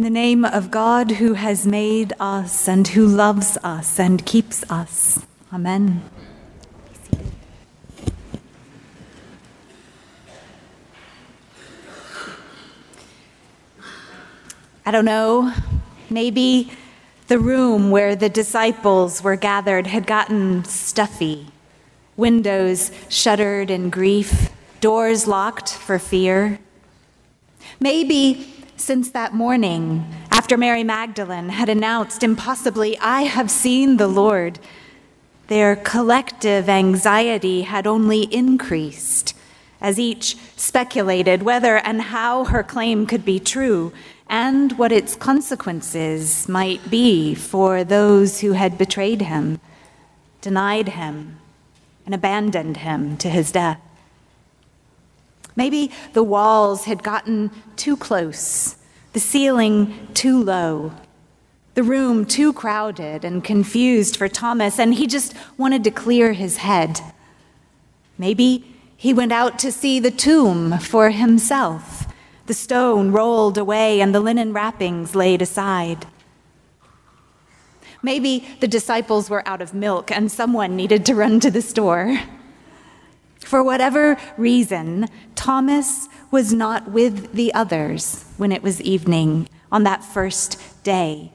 In the name of God who has made us and who loves us and keeps us. Amen. I don't know, maybe the room where the disciples were gathered had gotten stuffy, windows shuttered in grief, doors locked for fear. Maybe since that morning, after Mary Magdalene had announced impossibly, I have seen the Lord, their collective anxiety had only increased as each speculated whether and how her claim could be true and what its consequences might be for those who had betrayed him, denied him, and abandoned him to his death. Maybe the walls had gotten too close, the ceiling too low, the room too crowded and confused for Thomas, and he just wanted to clear his head. Maybe he went out to see the tomb for himself, the stone rolled away and the linen wrappings laid aside. Maybe the disciples were out of milk and someone needed to run to the store. For whatever reason, Thomas was not with the others when it was evening on that first day,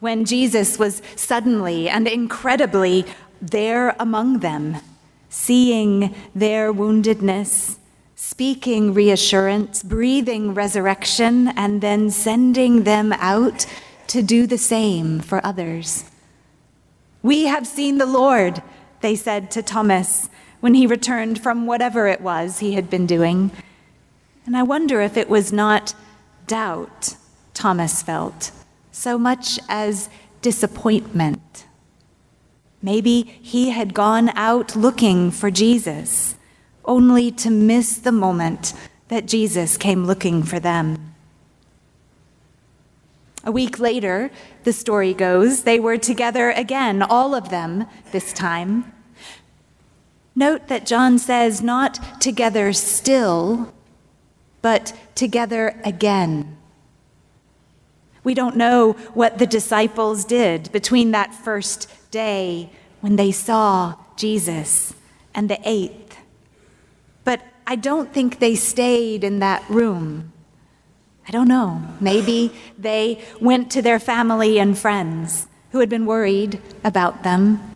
when Jesus was suddenly and incredibly there among them, seeing their woundedness, speaking reassurance, breathing resurrection, and then sending them out to do the same for others. We have seen the Lord, they said to Thomas when he returned from whatever it was he had been doing. And I wonder if it was not doubt Thomas felt so much as disappointment. Maybe he had gone out looking for Jesus, only to miss the moment that Jesus came looking for them. A week later, the story goes, they were together again, all of them this time. Note that John says not together still, but together again. We don't know what the disciples did between that first day when they saw Jesus and the eighth, but I don't think they stayed in that room. I don't know. Maybe they went to their family and friends who had been worried about them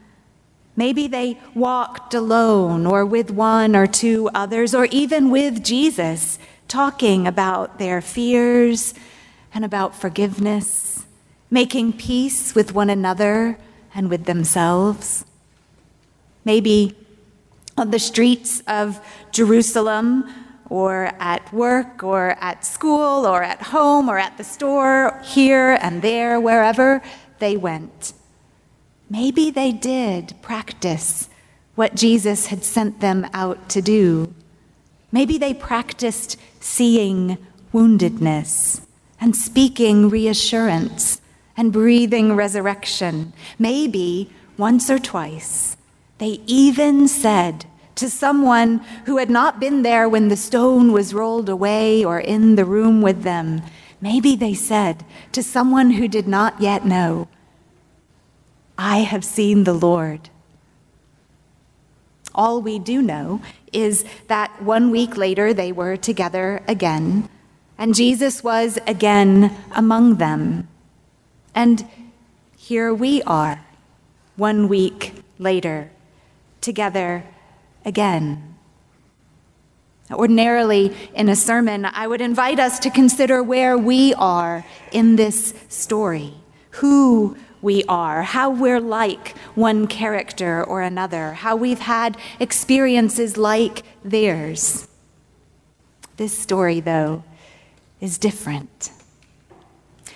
Maybe they walked alone or with one or two others or even with Jesus, talking about their fears and about forgiveness, making peace with one another and with themselves. Maybe on the streets of Jerusalem or at work or at school or at home or at the store, here and there, wherever they went Maybe they did practice what Jesus had sent them out to do. Maybe they practiced seeing woundedness and speaking reassurance and breathing resurrection. Maybe once or twice they even said to someone who had not been there when the stone was rolled away or in the room with them, maybe they said to someone who did not yet know, I have seen the Lord. All we do know is that one week later they were together again, and Jesus was again among them. And here we are, one week later, together again. Ordinarily, in a sermon, I would invite us to consider where we are in this story, who we are, how we're like one character or another, how we've had experiences like theirs. This story, though, is different.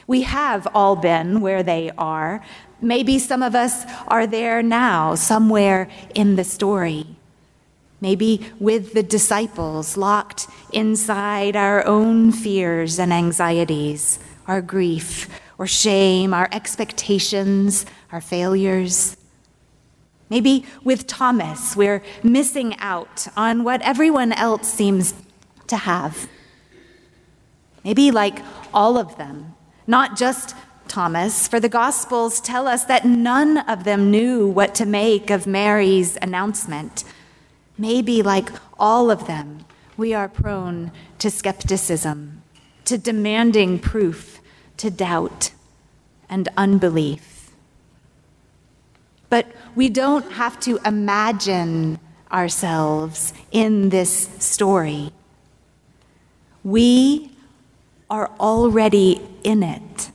We have all been where they are. Maybe some of us are there now, somewhere in the story. Maybe with the disciples, locked inside our own fears and anxieties, our grief, or shame, our expectations, our failures. Maybe with Thomas, we're missing out on what everyone else seems to have. Maybe, like all of them, not just Thomas, for the Gospels tell us that none of them knew what to make of Mary's announcement. Maybe, like all of them, we are prone to skepticism, to demanding proof, to doubt, and unbelief. But we don't have to imagine ourselves in this story. We are already in it.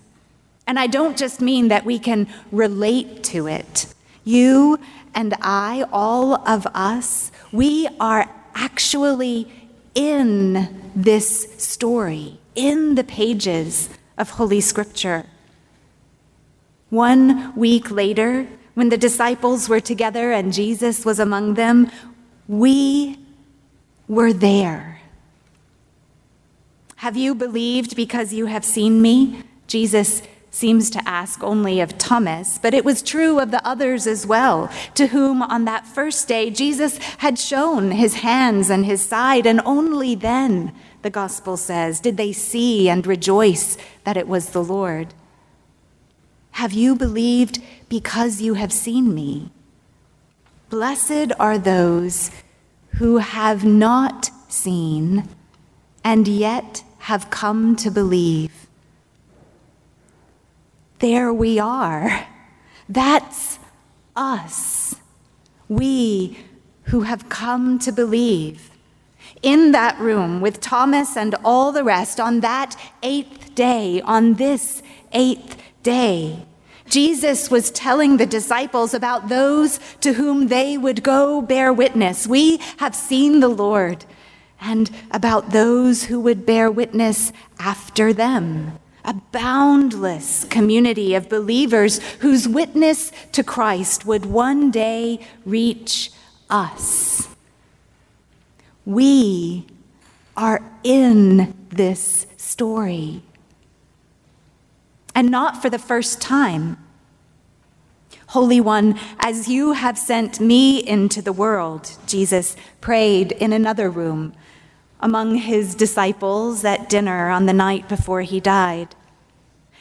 And I don't just mean that we can relate to it. You and I, all of us, we are actually in this story, in the pages of Holy Scripture. One week later, when the disciples were together and Jesus was among them, we were there. Have you believed because you have seen me? Jesus seems to ask only of Thomas, but it was true of the others as well, to whom on that first day Jesus had shown his hands and his side, and only then, the gospel says, did they see and rejoice that it was the Lord. Have you believed because you have seen me? Blessed are those who have not seen and yet have come to believe. There we are. That's us. We who have come to believe. In that room with Thomas and all the rest on that eighth day, on this eighth day, Jesus was telling the disciples about those to whom they would go bear witness. We have seen the Lord, and about those who would bear witness after them. A boundless community of believers whose witness to Christ would one day reach us. We are in this story and not for the first time. Holy One, as you have sent me into the world, Jesus prayed in another room among his disciples at dinner on the night before he died.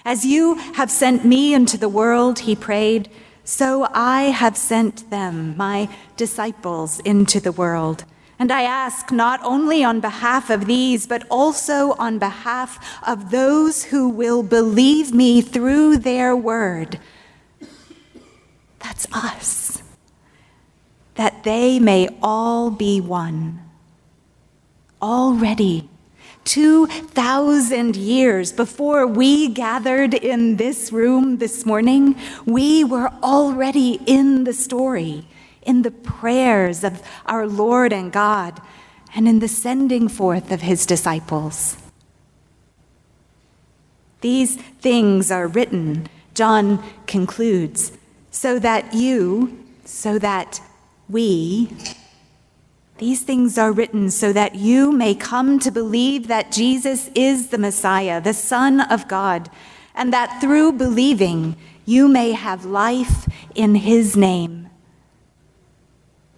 As you have sent me into the world, he prayed, so I have sent them, my disciples, into the world. And I ask not only on behalf of these, but also on behalf of those who will believe me through their word. That's us. That they may all be one. Already, 2,000 years before we gathered in this room this morning, we were already in the story in the prayers of our Lord and God, and in the sending forth of his disciples. These things are written, John concludes, so that you, so that we, these things are written so that you may come to believe that Jesus is the Messiah, the Son of God, and that through believing you may have life in his name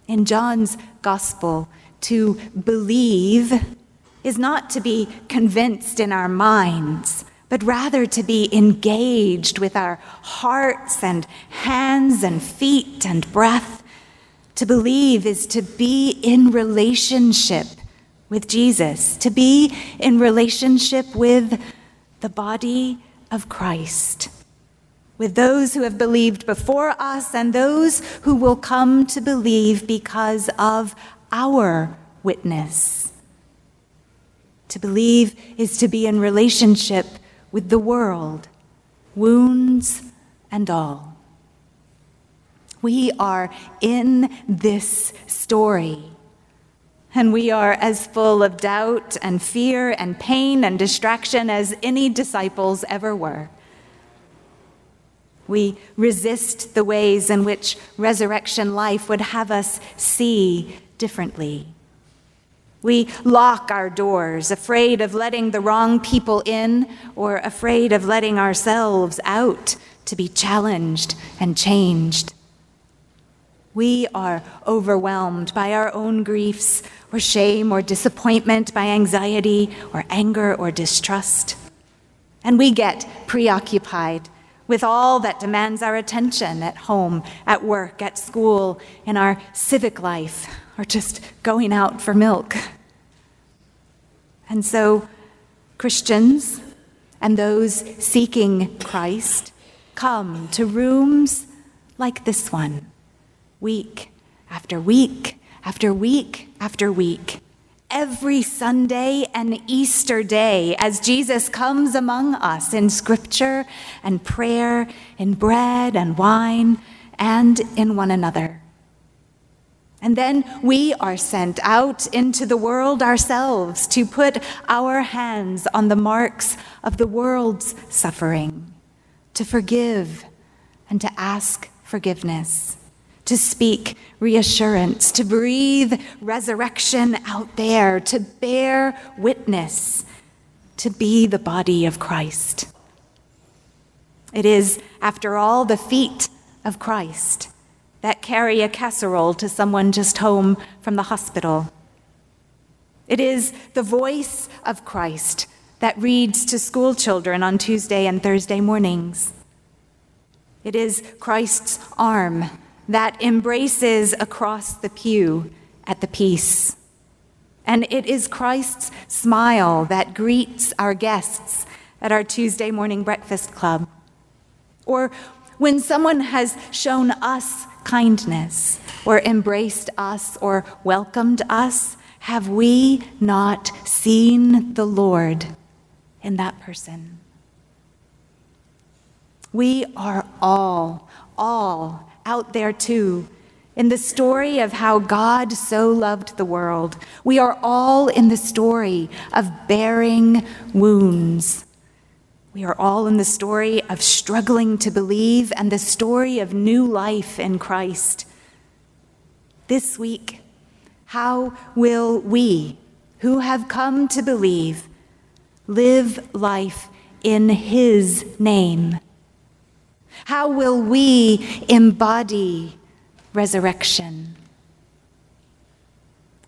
in John's gospel, to believe is not to be convinced in our minds, but rather to be engaged with our hearts and hands and feet and breath. To believe is to be in relationship with Jesus, to be in relationship with the body of Christ with those who have believed before us and those who will come to believe because of our witness. To believe is to be in relationship with the world, wounds and all. We are in this story, and we are as full of doubt and fear and pain and distraction as any disciples ever were. We resist the ways in which resurrection life would have us see differently. We lock our doors, afraid of letting the wrong people in or afraid of letting ourselves out to be challenged and changed. We are overwhelmed by our own griefs or shame or disappointment, by anxiety or anger or distrust. And we get preoccupied with all that demands our attention at home, at work, at school, in our civic life, or just going out for milk. And so, Christians and those seeking Christ come to rooms like this one, week after week after week after week, every Sunday and Easter day, as Jesus comes among us in scripture and prayer, in bread and wine, and in one another. And then we are sent out into the world ourselves to put our hands on the marks of the world's suffering, to forgive and to ask forgiveness, to speak reassurance, to breathe resurrection out there, to bear witness, to be the body of Christ. It is, after all, the feet of Christ that carry a casserole to someone just home from the hospital. It is the voice of Christ that reads to school children on Tuesday and Thursday mornings. It is Christ's arm that embraces across the pew at the peace. And it is Christ's smile that greets our guests at our Tuesday morning breakfast club. Or when someone has shown us kindness, or embraced us, or welcomed us, have we not seen the Lord in that person? We are all, all out there too. In the story of how God so loved the world, we are all in the story of bearing wounds we are all in the story of struggling to believe and the story of new life in Christ. This week, how will we, who have come to believe, live life in His name? How will we embody resurrection?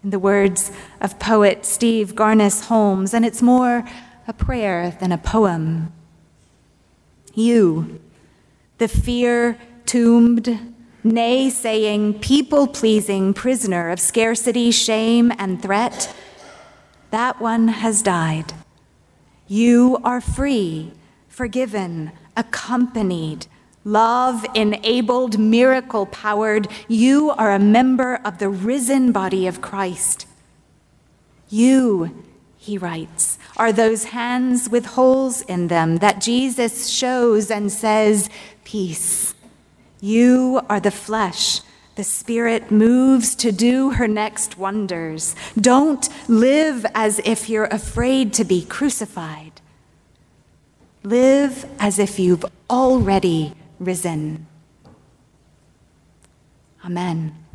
In the words of poet Steve Garnaas Holmes, and it's more a prayer than a poem. You, the fear tombed, nay saying, people pleasing prisoner of scarcity, shame, and threat, that one has died. You are free, forgiven, accompanied, love enabled, miracle powered. You are a member of the risen body of Christ. You, he writes, are those hands with holes in them that Jesus shows and says, Peace. You are the flesh. The Spirit moves to do her next wonders. Don't live as if you're afraid to be crucified. Live as if you've already risen. Amen.